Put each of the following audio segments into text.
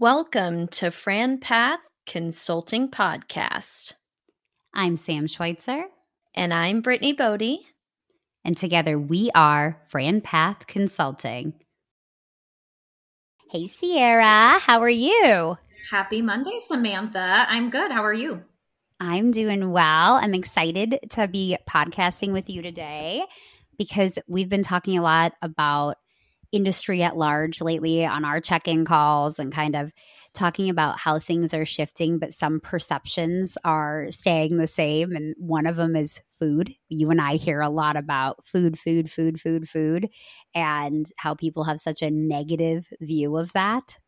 Welcome to Fran Path Consulting Podcast. I'm Sam Schweitzer. And I'm Brittany Bodie. And together we are Fran Path Consulting. Hey, Ciara, how are you? Happy Monday, Samantha. I'm good. How are you? I'm doing well. I'm excited to be podcasting with you today because we've been talking a lot about industry at large lately on our check in calls and kind of talking about how things are shifting, but some perceptions are staying the same. And one of them is food. You and I hear a lot about food, food, food, food, food, and how people have such a negative view of that.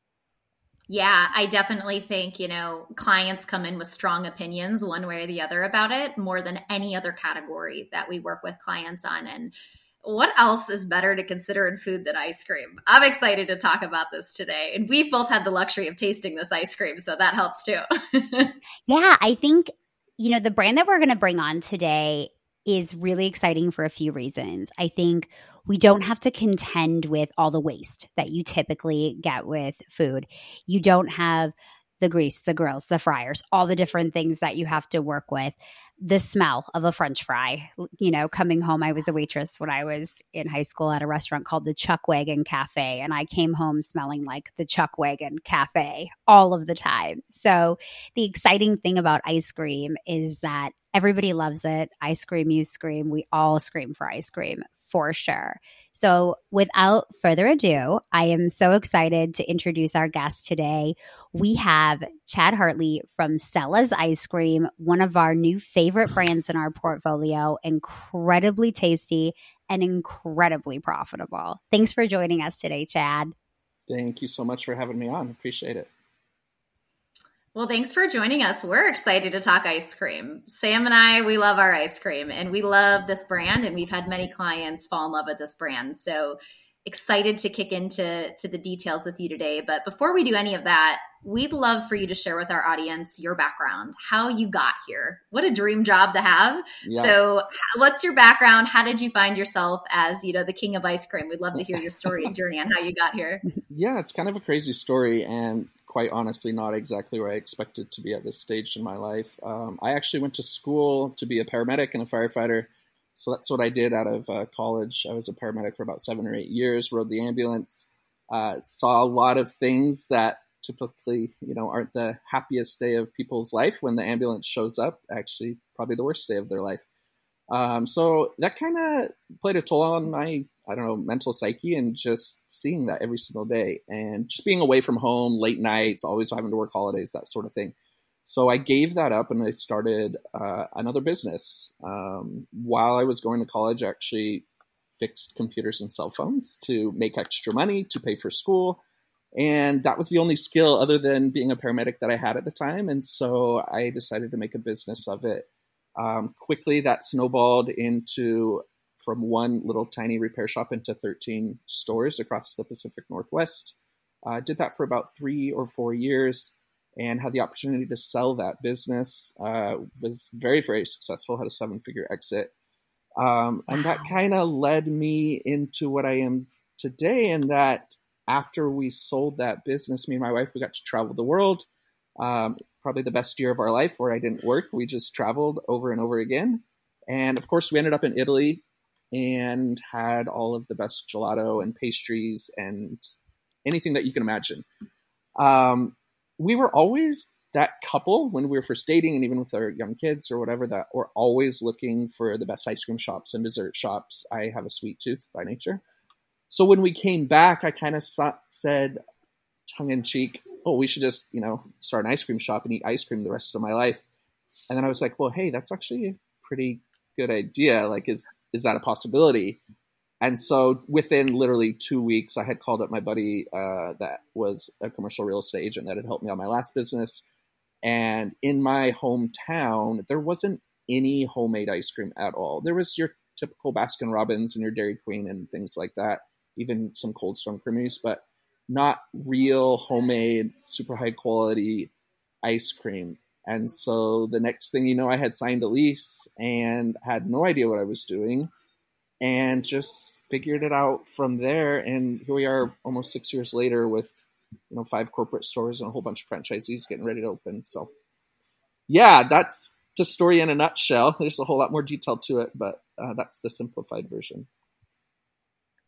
Yeah, I definitely think, you know, clients come in with strong opinions one way or the other about it more than any other category that we work with clients on. And what else is better to consider in food than ice cream? I'm excited to talk about this today. And we've both had the luxury of tasting this ice cream, so that helps too. yeah, I think, you know, the brand that we're going to bring on today is really exciting for a few reasons. I think we don't have to contend with all the waste that you typically get with food. You don't have the grease, the grills, the fryers, all the different things that you have to work with the smell of a french fry. You know coming home i was a waitress when i was in high school at a restaurant called the chuck wagon cafe and i came home smelling like the chuck wagon cafe all of the time. So the exciting thing about ice cream is that everybody loves it. Ice cream, you scream. We all scream for ice cream for sure. So, without further ado, I am so excited to introduce our guest today. We have Chad Hartley from Stella's Ice Cream, one of our new favorite brands in our portfolio, incredibly tasty and incredibly profitable. Thanks for joining us today, Chad. Thank you so much for having me on. Appreciate it. Well, thanks for joining us. We're excited to talk ice cream. Sam and I, we love our ice cream and we love this brand and we've had many clients fall in love with this brand. So excited to kick into to the details with you today. But before we do any of that, we'd love for you to share with our audience your background, how you got here. What a dream job to have. Yeah. So, what's your background? How did you find yourself as, you know, the king of ice cream? We'd love to hear your story and journey on how you got here. Yeah, it's kind of a crazy story and quite honestly not exactly where I expected to be at this stage in my life. Um, I actually went to school to be a paramedic and a firefighter. So that's what I did out of uh, college. I was a paramedic for about seven or eight years, rode the ambulance, uh, saw a lot of things that typically, you know, aren't the happiest day of people's life when the ambulance shows up. Actually, probably the worst day of their life. Um, so that kind of played a toll on my I don't know, mental psyche and just seeing that every single day and just being away from home, late nights, always having to work holidays, that sort of thing. So I gave that up and I started uh, another business. Um, while I was going to college, I actually fixed computers and cell phones to make extra money to pay for school. And that was the only skill other than being a paramedic that I had at the time. And so I decided to make a business of it. Um, quickly, that snowballed into from one little tiny repair shop into 13 stores across the Pacific Northwest. I uh, did that for about three or four years and had the opportunity to sell that business. Uh, was very, very successful, had a seven figure exit. Um, and that kind of led me into what I am today. in that after we sold that business, me and my wife, we got to travel the world. Um, probably the best year of our life where I didn't work. We just traveled over and over again. And of course, we ended up in Italy and had all of the best gelato and pastries and anything that you can imagine. Um, we were always that couple when we were first dating and even with our young kids or whatever that we're always looking for the best ice cream shops and dessert shops. I have a sweet tooth by nature. So when we came back, I kind of said, tongue in cheek, oh, we should just, you know, start an ice cream shop and eat ice cream the rest of my life. And then I was like, well, hey, that's actually a pretty good idea. Like, is is that a possibility? And so within literally two weeks, I had called up my buddy uh, that was a commercial real estate agent that had helped me on my last business. And in my hometown, there wasn't any homemade ice cream at all. There was your typical Baskin Robbins and your Dairy Queen and things like that, even some Cold Stone creameries, but not real homemade, super high quality ice cream. And so the next thing you know, I had signed a lease and had no idea what I was doing and just figured it out from there. And here we are almost six years later with you know five corporate stores and a whole bunch of franchisees getting ready to open. So yeah, that's the story in a nutshell. There's a whole lot more detail to it, but uh, that's the simplified version.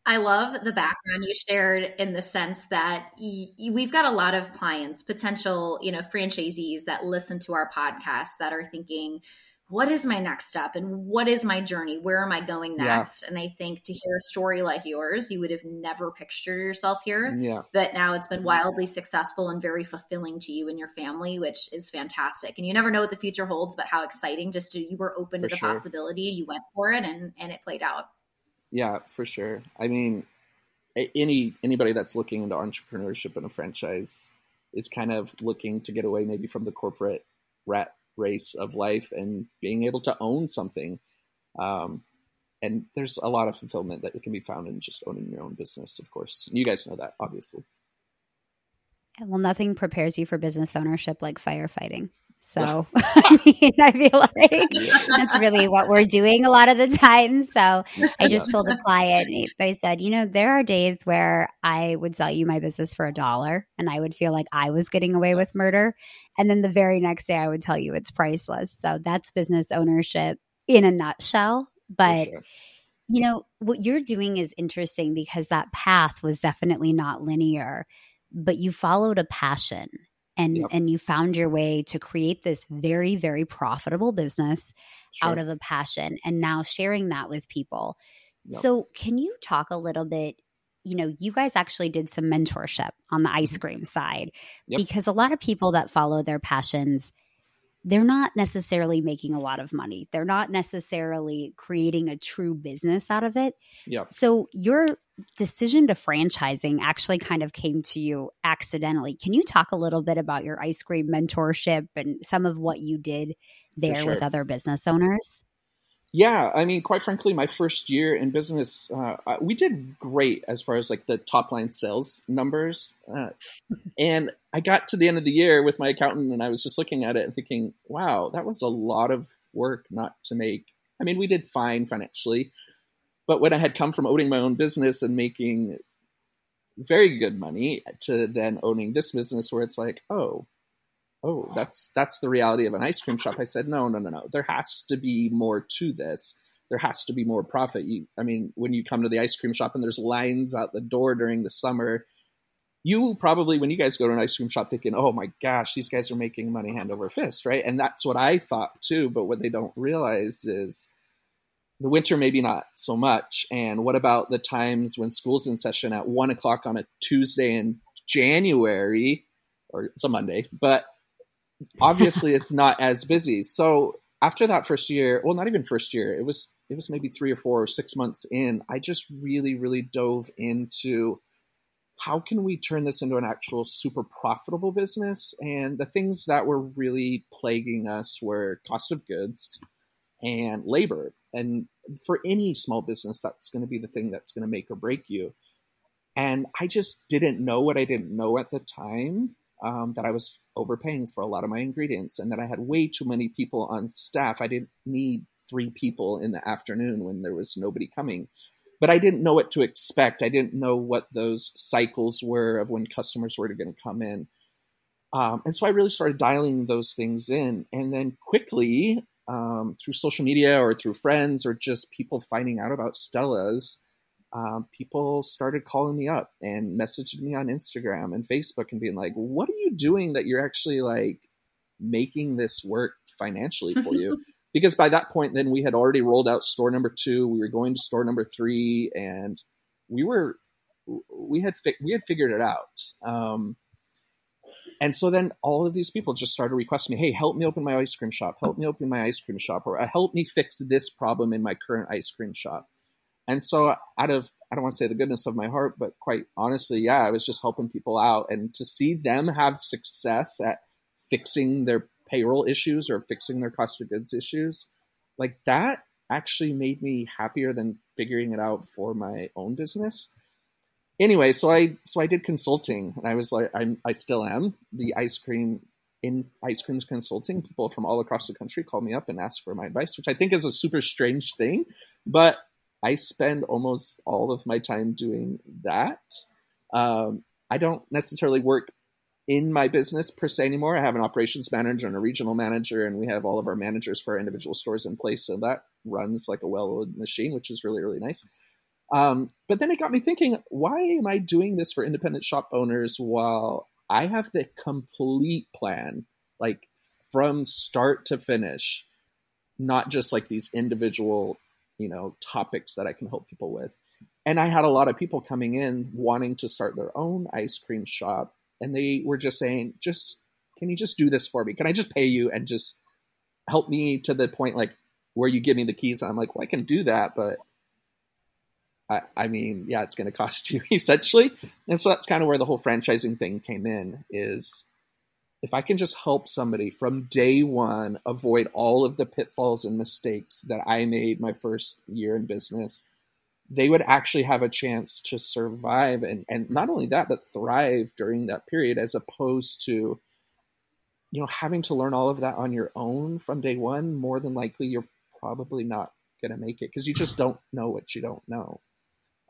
I love the background you shared in the sense that y- we've got a lot of clients, potential, you know, franchisees that listen to our podcast that are thinking, what is my next step and what is my journey? Where am I going next? Yeah. And I think to hear a story like yours, you would have never pictured yourself here. Yeah. But now it's been wildly successful and very fulfilling to you and your family, which is fantastic. And you never know what the future holds, but how exciting just to you were open for to the sure. possibility, you went for it and and it played out. Yeah, for sure. I mean, any anybody that's looking into entrepreneurship and a franchise is kind of looking to get away maybe from the corporate rat race of life and being able to own something. Um, and there's a lot of fulfillment that can be found in just owning your own business, of course. You guys know that, obviously. Well, nothing prepares you for business ownership like firefighting. So I mean, I feel like that's really what we're doing a lot of the time. So I just told a client, eh, they said, you know, there are days where I would sell you my business for a dollar and I would feel like I was getting away with murder. And then the very next day I would tell you it's priceless. So that's business ownership in a nutshell. But sure. you know, what you're doing is interesting because that path was definitely not linear, but you followed a passion and yep. and you found your way to create this very very profitable business sure. out of a passion and now sharing that with people yep. so can you talk a little bit you know you guys actually did some mentorship on the ice mm-hmm. cream side yep. because a lot of people that follow their passions they're not necessarily making a lot of money. They're not necessarily creating a true business out of it. Yep. So your decision to franchising actually kind of came to you accidentally. Can you talk a little bit about your ice cream mentorship and some of what you did there sure. with other business owners? Yeah, I mean, quite frankly, my first year in business, uh, we did great as far as like the top line sales numbers. Uh, and I got to the end of the year with my accountant, and I was just looking at it and thinking, wow, that was a lot of work not to make. I mean, we did fine financially, but when I had come from owning my own business and making very good money to then owning this business, where it's like, oh, oh, that's that's the reality of an ice cream shop. I said, no, no, no, no. There has to be more to this. There has to be more profit. You, I mean, when you come to the ice cream shop and there's lines out the door during the summer, you probably, when you guys go to an ice cream shop, thinking, oh my gosh, these guys are making money hand over fist, right? And that's what I thought too. But what they don't realize is the winter maybe not so much and what about the times when school's in session at one o'clock on a tuesday in january or it's a monday but obviously it's not as busy. So after that first year, well, not even first year, it was it was maybe three or four or six months in. I just really, really dove into how can we turn this into an actual super profitable business? And the things that were really plaguing us were cost of goods and labor. And for any small business, that's going to be the thing that's going to make or break you. And I just didn't know what I didn't know at the time um, that I was overpaying for a lot of my ingredients and that I had way too many people on staff. I didn't need three people in the afternoon when there was nobody coming. But I didn't know what to expect. I didn't know what those cycles were of when customers were going to come in. Um, and so I really started dialing those things in. And then quickly, um, through social media or through friends or just people finding out about Stella's, um, people started calling me up and messaging me on Instagram and Facebook and being like, "What are you doing that you're actually like making this work financially for you?" because by that point, then we had already rolled out store number two. We were going to store number three, and we were we had fi- we had figured it out. Um, and so then all of these people just started requesting me, "Hey, help me open my ice cream shop. Help me open my ice cream shop, or uh, help me fix this problem in my current ice cream shop." And so, out of, I don't want to say the goodness of my heart, but quite honestly, yeah, I was just helping people out. And to see them have success at fixing their payroll issues or fixing their cost of goods issues, like that actually made me happier than figuring it out for my own business. Anyway, so I so I did consulting, and I was like, I'm I still am the ice cream in ice creams consulting. People from all across the country call me up and ask for my advice, which I think is a super strange thing, but I spend almost all of my time doing that. Um, I don't necessarily work in my business per se anymore. I have an operations manager and a regional manager, and we have all of our managers for our individual stores in place. So that runs like a well-oiled machine, which is really, really nice. Um, but then it got me thinking, why am I doing this for independent shop owners while I have the complete plan, like from start to finish, not just like these individual, you know, topics that I can help people with. And I had a lot of people coming in wanting to start their own ice cream shop and they were just saying, just can you just do this for me? Can I just pay you and just help me to the point like where you give me the keys? I'm like, well, I can do that, but I, I mean, yeah, it's going to cost you essentially. And so that's kind of where the whole franchising thing came in is if I can just help somebody from day one avoid all of the pitfalls and mistakes that I made my first year in business, they would actually have a chance to survive and, and not only that, but thrive during that period as opposed to, you know, having to learn all of that on your own from day one. More than likely, you're probably not going to make it because you just don't know what you don't know.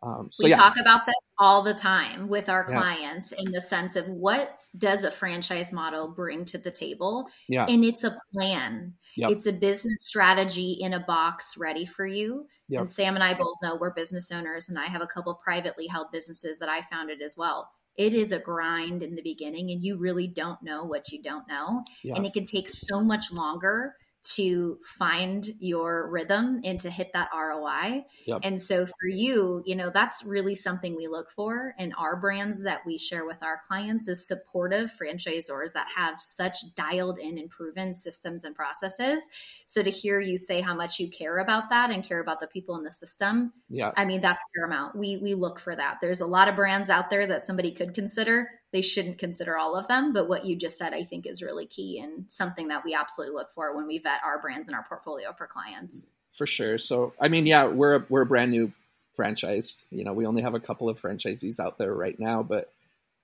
Um, so we yeah. talk about this all the time with our yeah. clients in the sense of what does a franchise model bring to the table? Yeah. And it's a plan. Yep. It's a business strategy in a box ready for you. Yep. And Sam and I both know we're business owners, and I have a couple privately held businesses that I founded as well. It is a grind in the beginning, and you really don't know what you don't know. And it can take so much longer to find your rhythm and to hit that ROI. Yep. And so for you, you know, that's really something we look for in our brands that we share with our clients is supportive franchisors that have such dialed in and proven systems and processes. So to hear you say how much you care about that and care about the people in the system, yeah. I mean, that's paramount. We we look for that. There's a lot of brands out there that somebody could consider they shouldn't consider all of them. But what you just said, I think, is really key and something that we absolutely look for when we vet our brands in our portfolio for clients. For sure. So, I mean, yeah, we're a, we're a brand new franchise. You know, we only have a couple of franchisees out there right now, but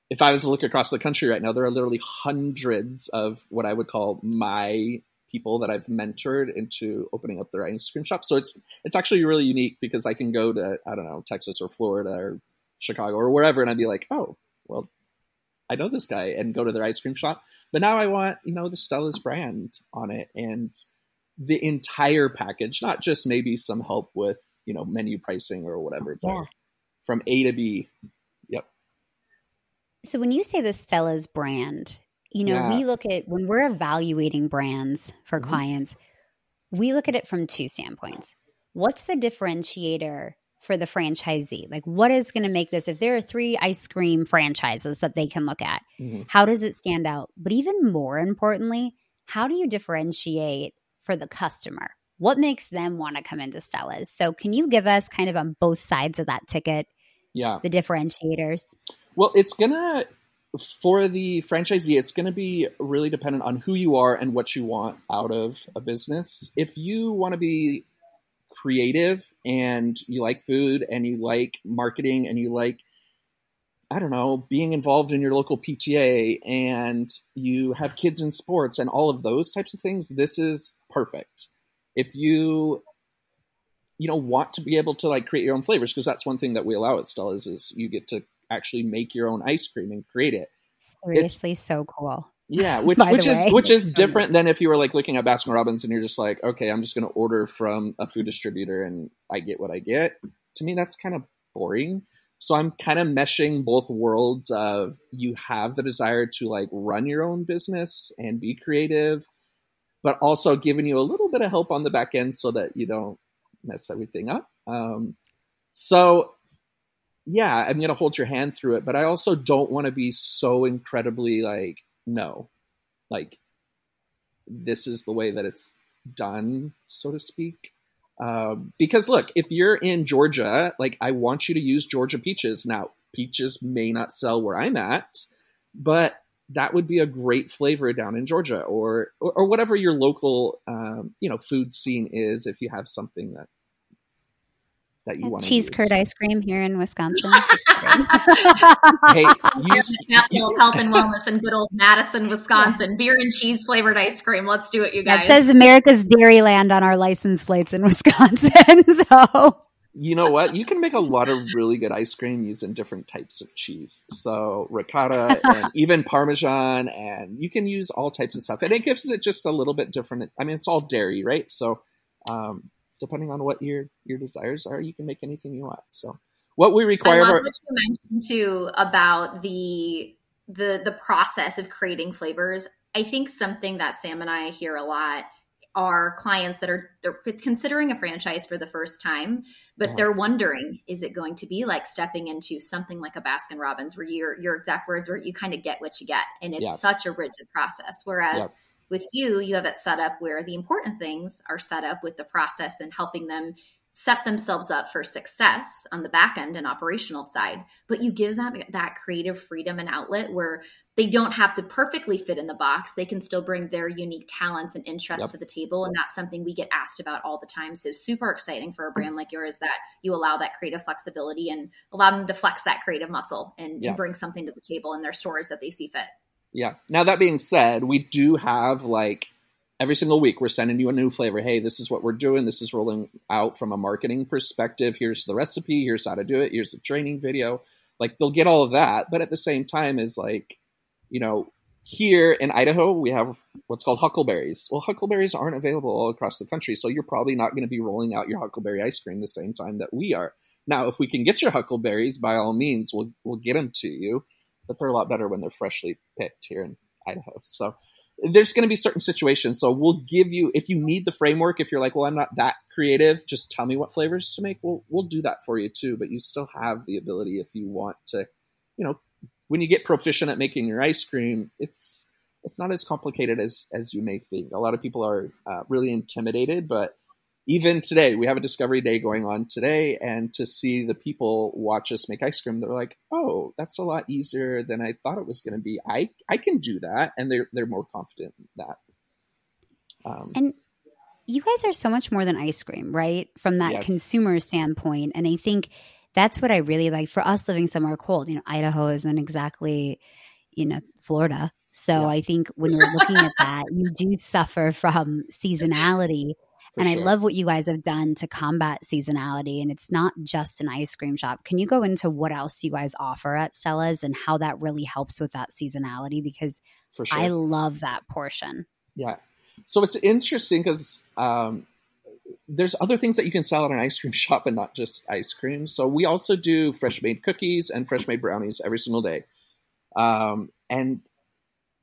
if I was to look across the country right now, there are literally hundreds of what I would call my people that I've mentored into opening up their ice cream shop. So it's it's actually really unique because I can go to I don't know Texas or Florida or Chicago or wherever, and I'd be like, oh, well, I know this guy and go to their ice cream shop. But now I want, you know, the Stella's brand on it and the entire package, not just maybe some help with, you know, menu pricing or whatever, but yeah. from A to B. Yep. So when you say the Stella's brand, you know, yeah. we look at when we're evaluating brands for mm-hmm. clients, we look at it from two standpoints. What's the differentiator for the franchisee? Like, what is going to make this? If there are three ice cream franchises that they can look at, mm-hmm. how does it stand out? But even more importantly, how do you differentiate for the customer? What makes them want to come into Stella's? So, can you give us kind of on both sides of that ticket? Yeah. The differentiators? Well, it's going to, for the franchisee, it's going to be really dependent on who you are and what you want out of a business. If you want to be creative and you like food and you like marketing and you like I don't know, being involved in your local PTA and you have kids in sports and all of those types of things, this is perfect. If you you know want to be able to like create your own flavors because that's one thing that we allow at Stella's is you get to actually make your own ice cream and create it. Seriously, it's, so cool. Yeah, which which is way. which is different than if you were like looking at Baskin Robbins and you're just like, okay, I'm just going to order from a food distributor and I get what I get. To me, that's kind of boring. So I'm kind of meshing both worlds of you have the desire to like run your own business and be creative, but also giving you a little bit of help on the back end so that you don't mess everything up. Um, so yeah, I'm going to hold your hand through it, but I also don't want to be so incredibly like no, like this is the way that it's done, so to speak. Um, because look, if you're in Georgia, like I want you to use Georgia peaches. Now, peaches may not sell where I'm at, but that would be a great flavor down in Georgia or or, or whatever your local um, you know food scene is. If you have something that that you want cheese curd ice cream here in Wisconsin. hey, you, you, health and wellness in good old Madison, Wisconsin. Beer and cheese flavored ice cream. Let's do it, you guys. That says America's Dairyland on our license plates in Wisconsin. so you know what? You can make a lot of really good ice cream using different types of cheese. So ricotta and even parmesan, and you can use all types of stuff, and it gives it just a little bit different. I mean, it's all dairy, right? So, um, depending on what your your desires are, you can make anything you want. So, what we require. I love what you mentioned too about the the the process of creating flavors. I think something that Sam and I hear a lot are clients that are considering a franchise for the first time, but uh-huh. they're wondering, is it going to be like stepping into something like a Baskin Robbins where your your exact words where you kind of get what you get and it's yeah. such a rigid process. Whereas yep. With you, you have it set up where the important things are set up with the process and helping them set themselves up for success on the back end and operational side. But you give them that creative freedom and outlet where they don't have to perfectly fit in the box. They can still bring their unique talents and interests yep. to the table and that's something we get asked about all the time. So super exciting for a brand like yours that you allow that creative flexibility and allow them to flex that creative muscle and, and bring something to the table in their stores that they see fit yeah. Now that being said we do have like every single week we're sending you a new flavor. Hey this is what we're doing. This is rolling out from a marketing perspective. Here's the recipe. Here's how to do it. Here's the training video. Like they'll get all of that. But at the same time is like you know here in idaho we have what's called huckleberries. Well huckleberries aren't available all across the country so you're probably not going to be rolling out your huckleberry ice cream the same time that we are. Now if we can get your huckleberries by all means we'll, we'll get them to you but they're a lot better when they're freshly picked here in idaho so there's going to be certain situations. So we'll give you if you need the framework. If you're like, well, I'm not that creative, just tell me what flavors to make. We'll we'll do that for you too. But you still have the ability if you want to, you know, when you get proficient at making your ice cream, it's it's not as complicated as as you may think. A lot of people are uh, really intimidated, but even today, we have a discovery day going on today, and to see the people watch us make ice cream, they're like, "Oh, that's a lot easier than I thought it was going to be. I I can do that," and they're they're more confident in that. Um, and you guys are so much more than ice cream, right? From that yes. consumer standpoint, and I think that's what I really like. For us living somewhere cold, you know, Idaho isn't exactly, you know, Florida. So yeah. I think when you're looking at that, you do suffer from seasonality and sure. I love what you guys have done to combat seasonality. And it's not just an ice cream shop. Can you go into what else you guys offer at Stella's and how that really helps with that seasonality? Because sure. I love that portion. Yeah. So it's interesting because um, there's other things that you can sell at an ice cream shop and not just ice cream. So we also do fresh made cookies and fresh made brownies every single day. Um, and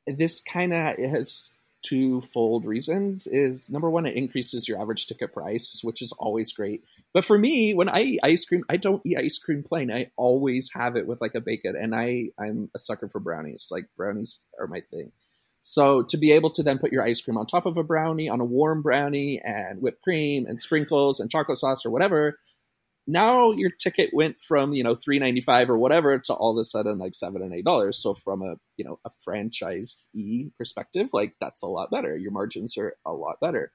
this kind of has twofold reasons is number one, it increases your average ticket price, which is always great. But for me, when I eat ice cream, I don't eat ice cream plain. I always have it with like a bacon, and I I'm a sucker for brownies. Like brownies are my thing. So to be able to then put your ice cream on top of a brownie, on a warm brownie, and whipped cream and sprinkles and chocolate sauce or whatever, now your ticket went from you know 395 or whatever to all of a sudden like seven and eight dollars. So from a you know a franchise e perspective like that's a lot better. Your margins are a lot better.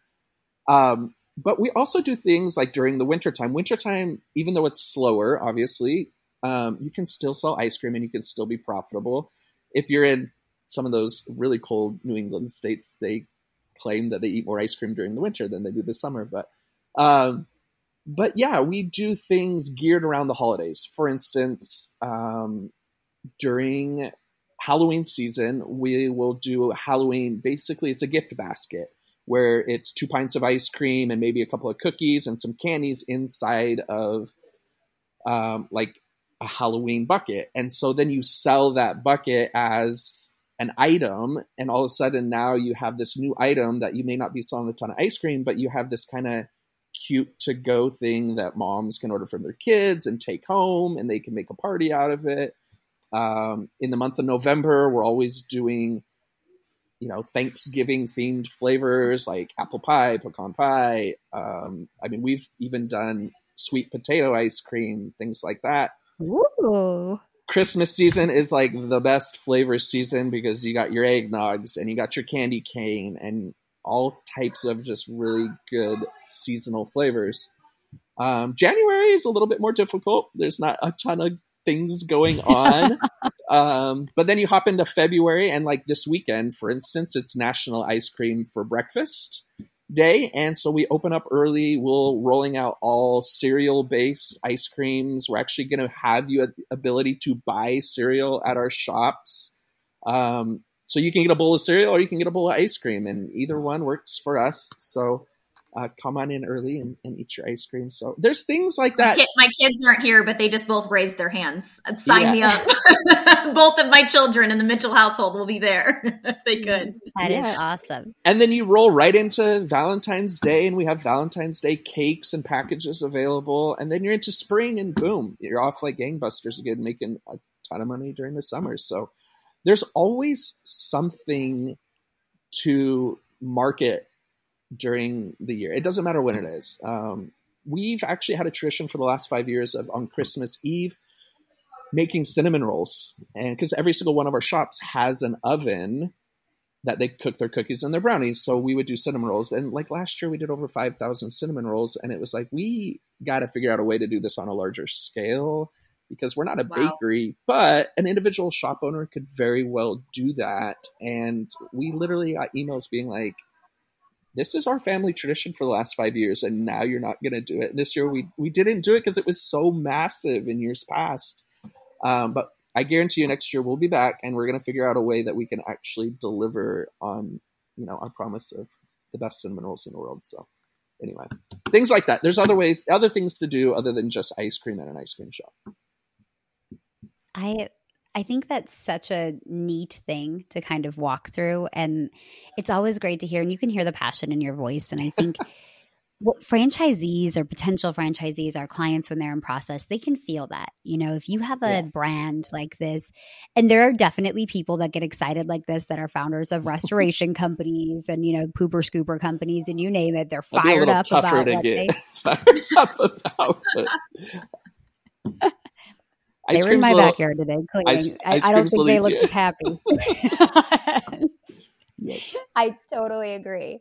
Um, but we also do things like during the wintertime wintertime even though it's slower obviously um, you can still sell ice cream and you can still be profitable. If you're in some of those really cold new england states they claim that they eat more ice cream during the winter than they do the summer. But um, but yeah, we do things geared around the holidays. For instance, um, during Halloween season, we will do Halloween. Basically, it's a gift basket where it's two pints of ice cream and maybe a couple of cookies and some candies inside of um, like a Halloween bucket. And so then you sell that bucket as an item, and all of a sudden now you have this new item that you may not be selling a ton of ice cream, but you have this kind of cute to go thing that moms can order from their kids and take home and they can make a party out of it. Um, in the month of November, we're always doing, you know, Thanksgiving themed flavors like apple pie, pecan pie. Um, I mean, we've even done sweet potato ice cream, things like that. Ooh. Christmas season is like the best flavor season because you got your eggnogs and you got your candy cane and all types of just really good seasonal flavors. Um, January is a little bit more difficult. There's not a ton of things going on. um, but then you hop into February, and like this weekend, for instance, it's National Ice Cream for Breakfast. day, and so we open up early. We're rolling out all cereal based ice creams. We're actually going to have you the ability to buy cereal at our shops. Um, so you can get a bowl of cereal or you can get a bowl of ice cream, and either one works for us. So uh, come on in early and, and, eat your ice cream. So there's things like that. My kids aren't here, but they just both raised their hands. Sign yeah. me up. both of my children in the Mitchell household will be there if they could. That yeah. is awesome. And then you roll right into Valentine's Day, and we have Valentine's Day cakes and packages available. And then you're into spring, and boom, you're off like gangbusters again, making a ton of money during the summer. So there's always something to market during the year. It doesn't matter when it is. Um, we've actually had a tradition for the last five years of on Christmas Eve making cinnamon rolls, and because every single one of our shops has an oven that they cook their cookies and their brownies, so we would do cinnamon rolls. And like last year, we did over five thousand cinnamon rolls, and it was like we got to figure out a way to do this on a larger scale because we're not a wow. bakery, but an individual shop owner could very well do that. And we literally got emails being like, this is our family tradition for the last five years, and now you're not going to do it. This year we we didn't do it because it was so massive in years past. Um, but I guarantee you, next year we'll be back, and we're going to figure out a way that we can actually deliver on you know our promise of the best cinnamon rolls in the world. So anyway, things like that. There's other ways, other things to do other than just ice cream at an ice cream shop. I I think that's such a neat thing to kind of walk through. And it's always great to hear. And you can hear the passion in your voice. And I think what franchisees or potential franchisees, our clients, when they're in process, they can feel that. You know, if you have a yeah. brand like this, and there are definitely people that get excited like this that are founders of restoration companies and, you know, pooper scooper companies and you name it, they're fired up about what they. fired up about it. Ice they were in my little, backyard today cleaning. Ice, I, I, don't think they looked as happy. I totally agree.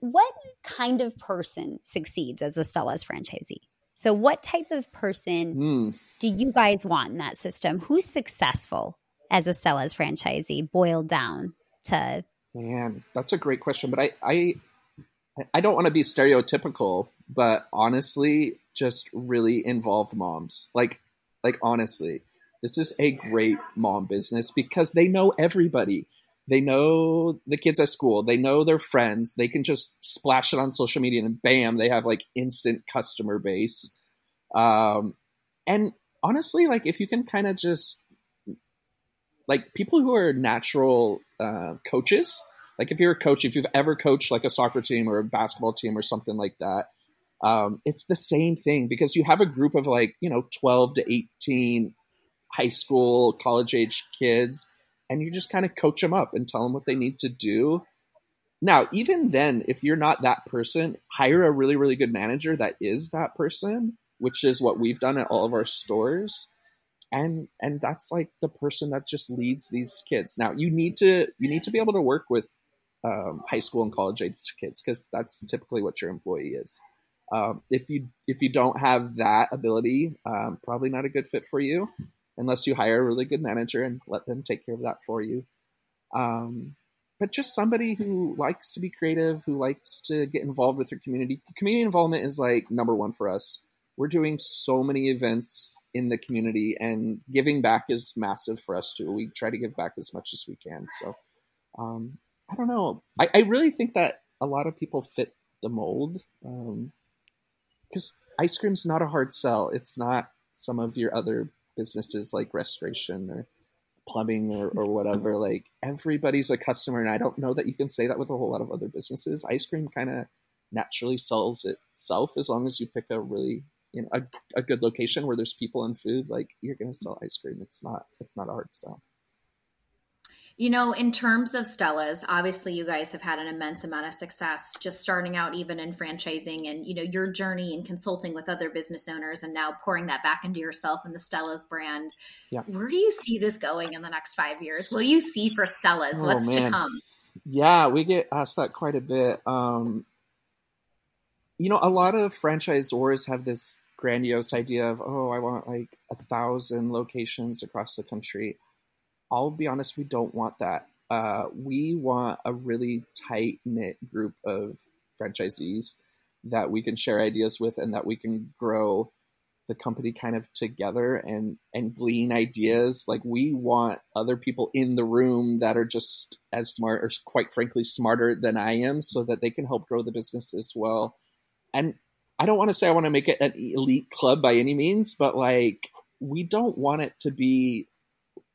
What kind of person succeeds as a Stella's franchisee? So, what type of person mm. do you guys want in that system? Who's successful as a Stella's franchisee? Boiled down to man, that's a great question. But I, I, I don't want to be stereotypical, but honestly, just really involved moms. Like like honestly, this is a great mom business because they know everybody. They know the kids at school. They know their friends. They can just splash it on social media and bam, they have like instant customer base. Um, and honestly, like if you can kind of just like people who are natural uh, coaches, like if you're a coach, if you've ever coached like a soccer team or a basketball team or something like that, um, it's the same thing because you have a group of like you know 12 to 18 high school college age kids and you just kind of coach them up and tell them what they need to do. Now even then if you're not that person hire a really really good manager that is that person which is what we've done at all of our stores and and that's like the person that just leads these kids. Now you need to you need to be able to work with um, high school and college age kids because that's typically what your employee is um, if you if you don't have that ability, um, probably not a good fit for you, unless you hire a really good manager and let them take care of that for you. Um, but just somebody who likes to be creative, who likes to get involved with their community. Community involvement is like number one for us. We're doing so many events in the community, and giving back is massive for us too. We try to give back as much as we can. So, um, I don't know. I, I, really think that a lot of people fit the mold. Um, because ice cream's not a hard sell. It's not some of your other businesses like restoration or plumbing or, or whatever. Like everybody's a customer, and I don't know that you can say that with a whole lot of other businesses. Ice cream kind of naturally sells itself as long as you pick a really you know a, a good location where there's people and food. Like you're going to sell ice cream. It's not it's not a hard sell. You know, in terms of Stella's, obviously you guys have had an immense amount of success just starting out even in franchising and, you know, your journey in consulting with other business owners and now pouring that back into yourself and the Stella's brand. Yeah. Where do you see this going in the next five years? Will you see for Stella's? Oh, What's man. to come? Yeah, we get asked that quite a bit. Um, you know, a lot of franchisors have this grandiose idea of, oh, I want like a thousand locations across the country. I'll be honest, we don't want that. Uh, we want a really tight knit group of franchisees that we can share ideas with and that we can grow the company kind of together and and glean ideas like we want other people in the room that are just as smart or quite frankly smarter than i am so that they can help grow the business as well and i don't want to say i want to make it an elite club by any means but like we don't want it to be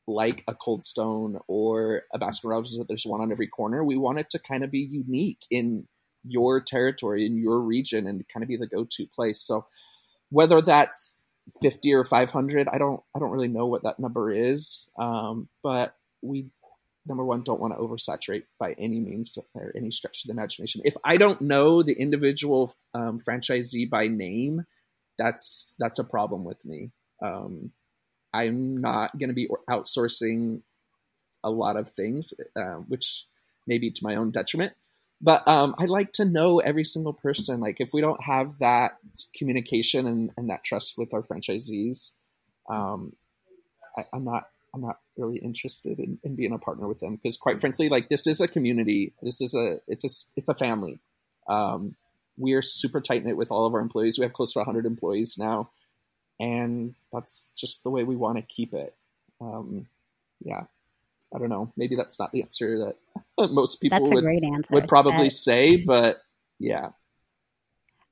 like a cold stone or a baskin robbins that there's one on every corner we want it to kind of be unique in your territory in your region and kind of be the go-to place. So whether that's 50 or 500 i don't i don't really know what that number is um, but we number one don't want to oversaturate by any means or any stretch of the imagination. If i don't know the individual um, franchisee by name that's that's a problem with me. Um, i'm not going to be outsourcing a lot of things uh, which may be to my own detriment but um, I like to know every single person. Like if we don't have that communication and, and that trust with our franchisees, um, I, am not I'm not really interested in, in being a partner with them because quite frankly, like this is a community. This is a it's a it's a family. Um, we are super tight knit with all of our employees. We have close to 100 employees now, and that's just the way we want to keep it. Um, yeah, I don't know. Maybe that's not the answer that most people that's would, a great answer. would probably say, but yeah.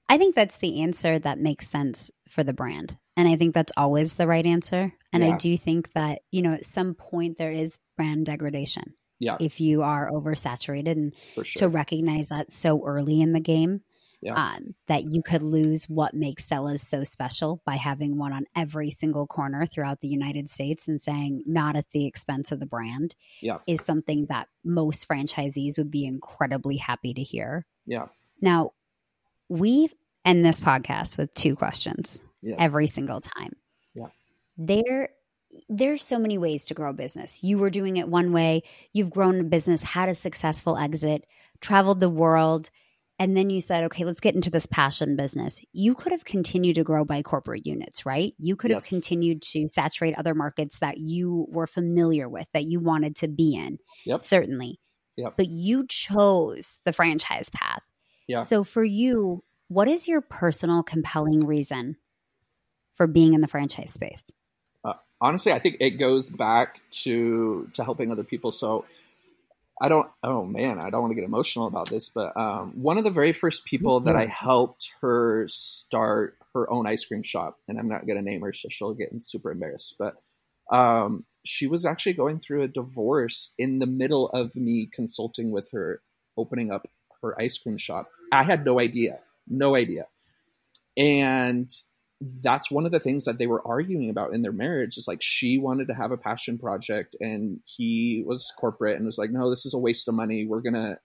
I think that's the answer that makes sense for the brand. And I think that's always the right answer. And yeah. I do think that, you know, at some point there is brand degradation. Yeah. If you are oversaturated and sure. to recognize that so early in the game yeah. um, that you could lose what makes Stella's so special by having one on every single corner throughout the United States and saying not at the expense of the brand yeah. is something that most franchisees would be incredibly happy to hear. Yeah. Now, we end this podcast with two questions yes. every single time. Yeah. There there's so many ways to grow a business. You were doing it one way, you've grown a business, had a successful exit, traveled the world, and then you said, okay, let's get into this passion business. You could have continued to grow by corporate units, right? You could yes. have continued to saturate other markets that you were familiar with, that you wanted to be in. Yep. Certainly. Yep. But you chose the franchise path. Yeah. So for you, what is your personal compelling reason for being in the franchise space? Uh, honestly, I think it goes back to to helping other people. So I don't. Oh man, I don't want to get emotional about this, but um, one of the very first people that I helped her start her own ice cream shop, and I'm not going to name her, so she'll get super embarrassed. But um, she was actually going through a divorce in the middle of me consulting with her, opening up her ice cream shop. I had no idea, no idea, and that's one of the things that they were arguing about in their marriage is like she wanted to have a passion project and he was corporate and was like no this is a waste of money. We're gonna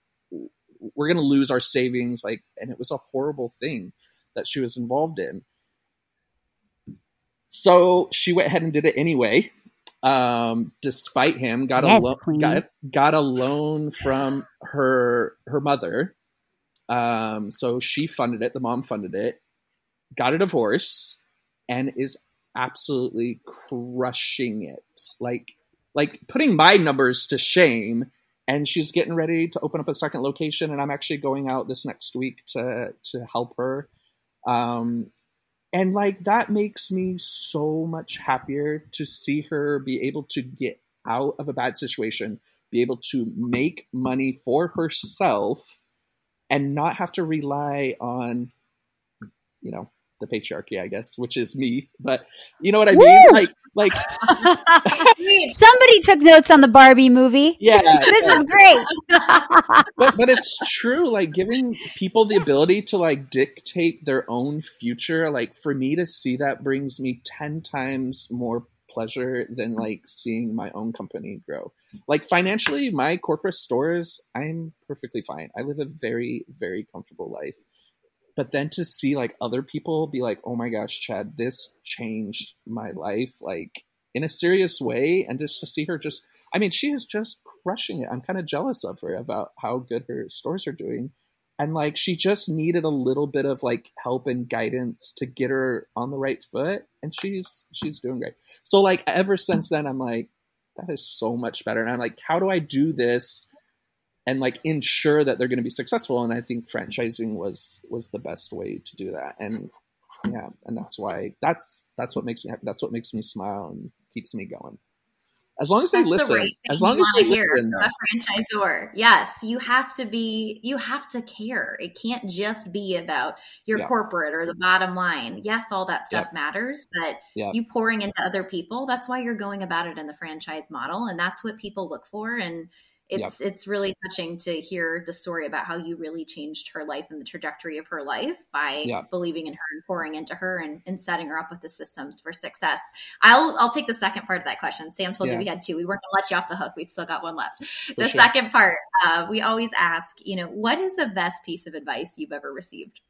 we're gonna lose our savings like and it was a horrible thing that she was involved in. So she went ahead and did it anyway um despite him. Got yes, a loan got, got a loan from her her mother. Um so she funded it. The mom funded it got a divorce and is absolutely crushing it. Like like putting my numbers to shame and she's getting ready to open up a second location and I'm actually going out this next week to to help her. Um and like that makes me so much happier to see her be able to get out of a bad situation, be able to make money for herself and not have to rely on you know the patriarchy, I guess, which is me. But you know what I Woo! mean? Like, like somebody took notes on the Barbie movie. Yeah, this is great. but but it's true. Like giving people the ability to like dictate their own future. Like for me to see that brings me ten times more pleasure than like seeing my own company grow. Like financially, my corporate stores, I'm perfectly fine. I live a very very comfortable life but then to see like other people be like oh my gosh chad this changed my life like in a serious way and just to see her just i mean she is just crushing it. I'm kind of jealous of her about how good her stores are doing. And like she just needed a little bit of like help and guidance to get her on the right foot and she's she's doing great. So like ever since then i'm like that is so much better. And i'm like how do i do this and like ensure that they're going to be successful and i think franchising was was the best way to do that and yeah and that's why that's that's what makes me happy that's what makes me smile and keeps me going as long as they That's the listen right as long as they hear listen a franchisor. Yes, you have to be, you have to care. It can't just be about your Yeah. corporate or the bottom line. Yes, all that stuff Yep. matters, but Yeah. you pouring into other people, that's why you're going about it in the franchise model. And that's what people look for. And it's it's really touching to hear the story about how you really changed her life and the trajectory of her life by Yeah. believing in her and pouring into her and, and setting her up with the systems for success. I'll I'll take the second part of that question. Sam told Yeah. you we had two. We weren't gonna let you off the hook. We've still got one left. For the sure. second part, uh, we always ask, you know, what is the best piece of advice you've ever received?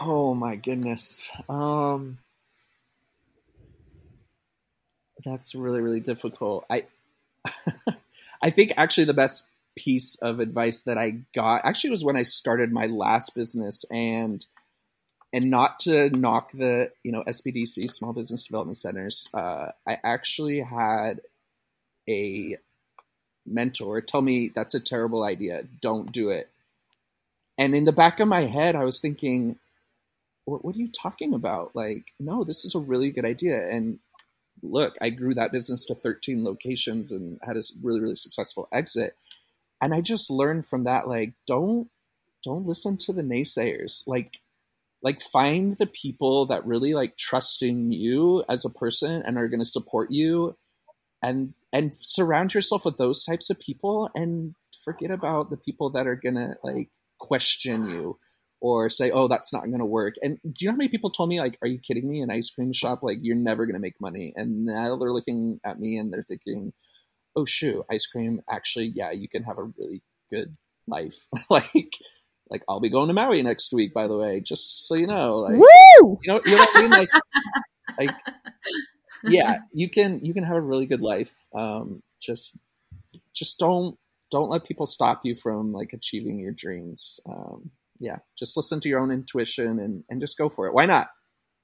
Oh my goodness. Um That's really really difficult. I I think actually the best piece of advice that I got actually was when I started my last business and and not to knock the, you know, SBDC small business development centers. Uh I actually had a mentor tell me that's a terrible idea. Don't do it. And in the back of my head I was thinking what, what are you talking about? Like, no, this is a really good idea. And look, I grew that business to 13 locations and had a really, really successful exit. And I just learned from that, like, don't, don't listen to the naysayers. Like, like find the people that really like trust in you as a person and are going to support you and and surround yourself with those types of people and forget about the people that are going to like question you or say, "Oh, that's not going to work." And do you know how many people told me, "Like, are you kidding me? An ice cream shop, like, you're never going to make money." And now they're looking at me and they're thinking, "Oh, shoot, ice cream. Actually, yeah, you can have a really good life." like, like I'll be going to Maui next week, by the way, just so you know. Like, Woo! you know, you know what I mean? Like, like, yeah, you can you can have a really good life. Um, just, just don't don't let people stop you from like achieving your dreams. Um, yeah, just listen to your own intuition and and just go for it. Why not?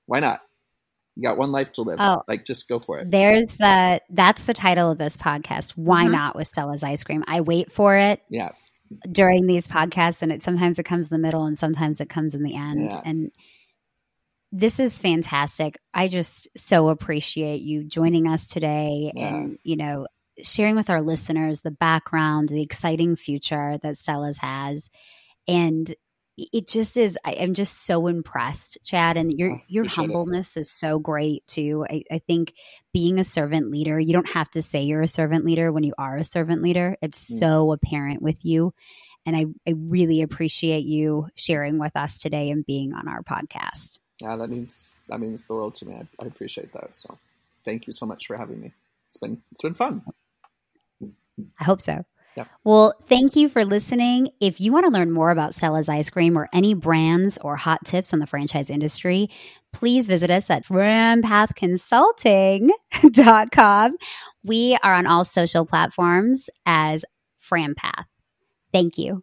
Why not? You got one life to live. Oh. Like, just go for it. There's the that's the title of this podcast. Why Mhm. not with Stella's ice cream? I wait for it Yeah, during these podcasts and it sometimes it comes in the middle and sometimes it comes in the end. Yeah. And this is fantastic. I just so appreciate you joining us today Yeah. and, you know, sharing with our listeners the background, the exciting future that Stella's has. And it just is I, i'm just so impressed chad and your Oh, your appreciate humbleness is so great too I, I think being a servant leader you don't have to say you're a servant leader when you are a servant leader it's Mm. so apparent with you and I, I really appreciate you sharing with us today and being on our podcast yeah, that means that means the world to me. I, I appreciate that. So, thank you so much for having me. It's been it's been fun. I hope so. Well, thank you for listening. If you want to learn more about Stella's Ice Cream or any brands or hot tips on the franchise industry, please visit us at frampathconsulting.com. We are on all social platforms as Frampath. Thank you.